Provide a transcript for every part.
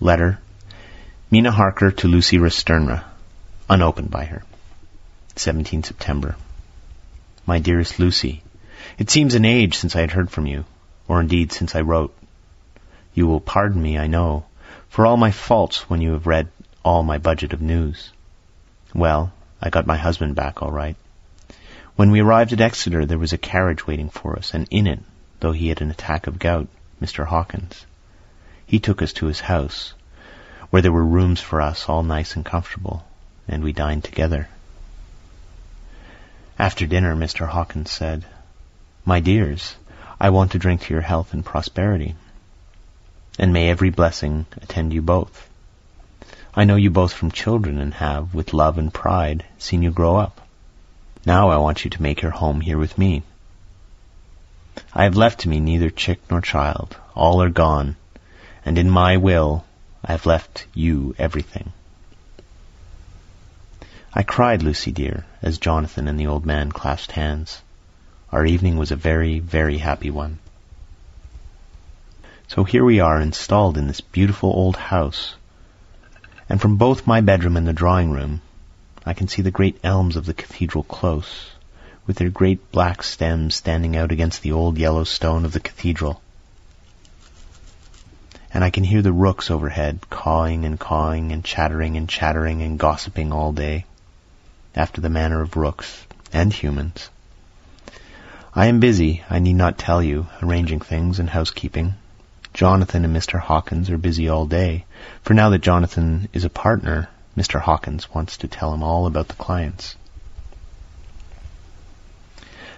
Letter Mina Harker to Lucy Westenra, unopened by her. 17 September. My dearest Lucy, It seems an age since I had heard from you, or indeed since I wrote. You will pardon me, I know, for all my faults when you have read all my budget of news. Well, I got my husband back all right. When we arrived at Exeter there was a carriage waiting for us, and in it, though he had an attack of gout, Mr. Hawkins. He took us to his house, where there were rooms for us all nice and comfortable, and we dined together. After dinner Mr. Hawkins said, My dears, I want to drink to your health and prosperity, and may every blessing attend you both. I know you both from children, and have, with love and pride, seen you grow up. Now I want you to make your home here with me. I have left to me neither chick nor child. All are gone, and in my will I have left you everything. I cried, Lucy dear, as Jonathan and the old man clasped hands. Our evening was a very, very happy one. So here we are installed in this beautiful old house, and from both my bedroom and the drawing room I can see the great elms of the cathedral close, with their great black stems standing out against the old yellow stone of the cathedral and I can hear the rooks overhead cawing and cawing and chattering and chattering and gossiping all day, after the manner of rooks and humans. I am busy, I need not tell you, arranging things and housekeeping. Jonathan and Mr. Hawkins are busy all day, for now that Jonathan is a partner, Mr. Hawkins wants to tell him all about the clients.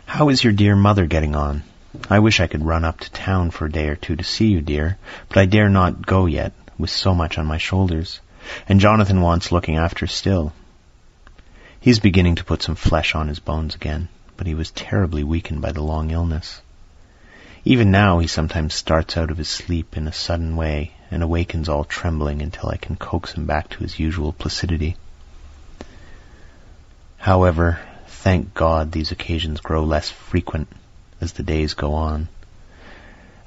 How is your dear mother getting on? I wish I could run up to town for a day or two to see you, dear, but I dare not go yet, with so much on my shoulders, and Jonathan wants looking after still. He is beginning to put some flesh on his bones again, but he was terribly weakened by the long illness. Even now he sometimes starts out of his sleep in a sudden way and awakens all trembling until I can coax him back to his usual placidity. However, thank God these occasions grow less frequent as the days go on.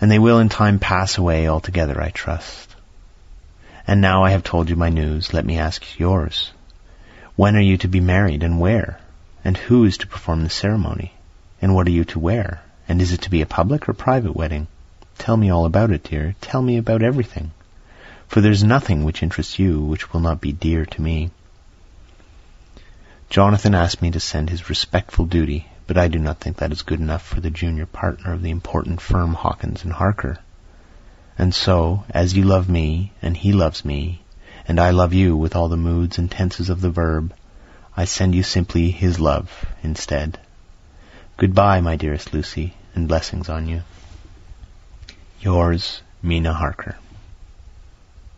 And they will in time pass away altogether, I trust. And now I have told you my news, let me ask yours. When are you to be married, and where? And who is to perform the ceremony? And what are you to wear? And is it to be a public or private wedding? Tell me all about it, dear. Tell me about everything. For there's nothing which interests you which will not be dear to me. Jonathan asked me to send his respectful duty but I do not think that is good enough for the junior partner of the important firm Hawkins and Harker. And so, as you love me, and he loves me, and I love you with all the moods and tenses of the verb, I send you simply his love instead. Goodbye, my dearest Lucy, and blessings on you. Yours, Mina Harker.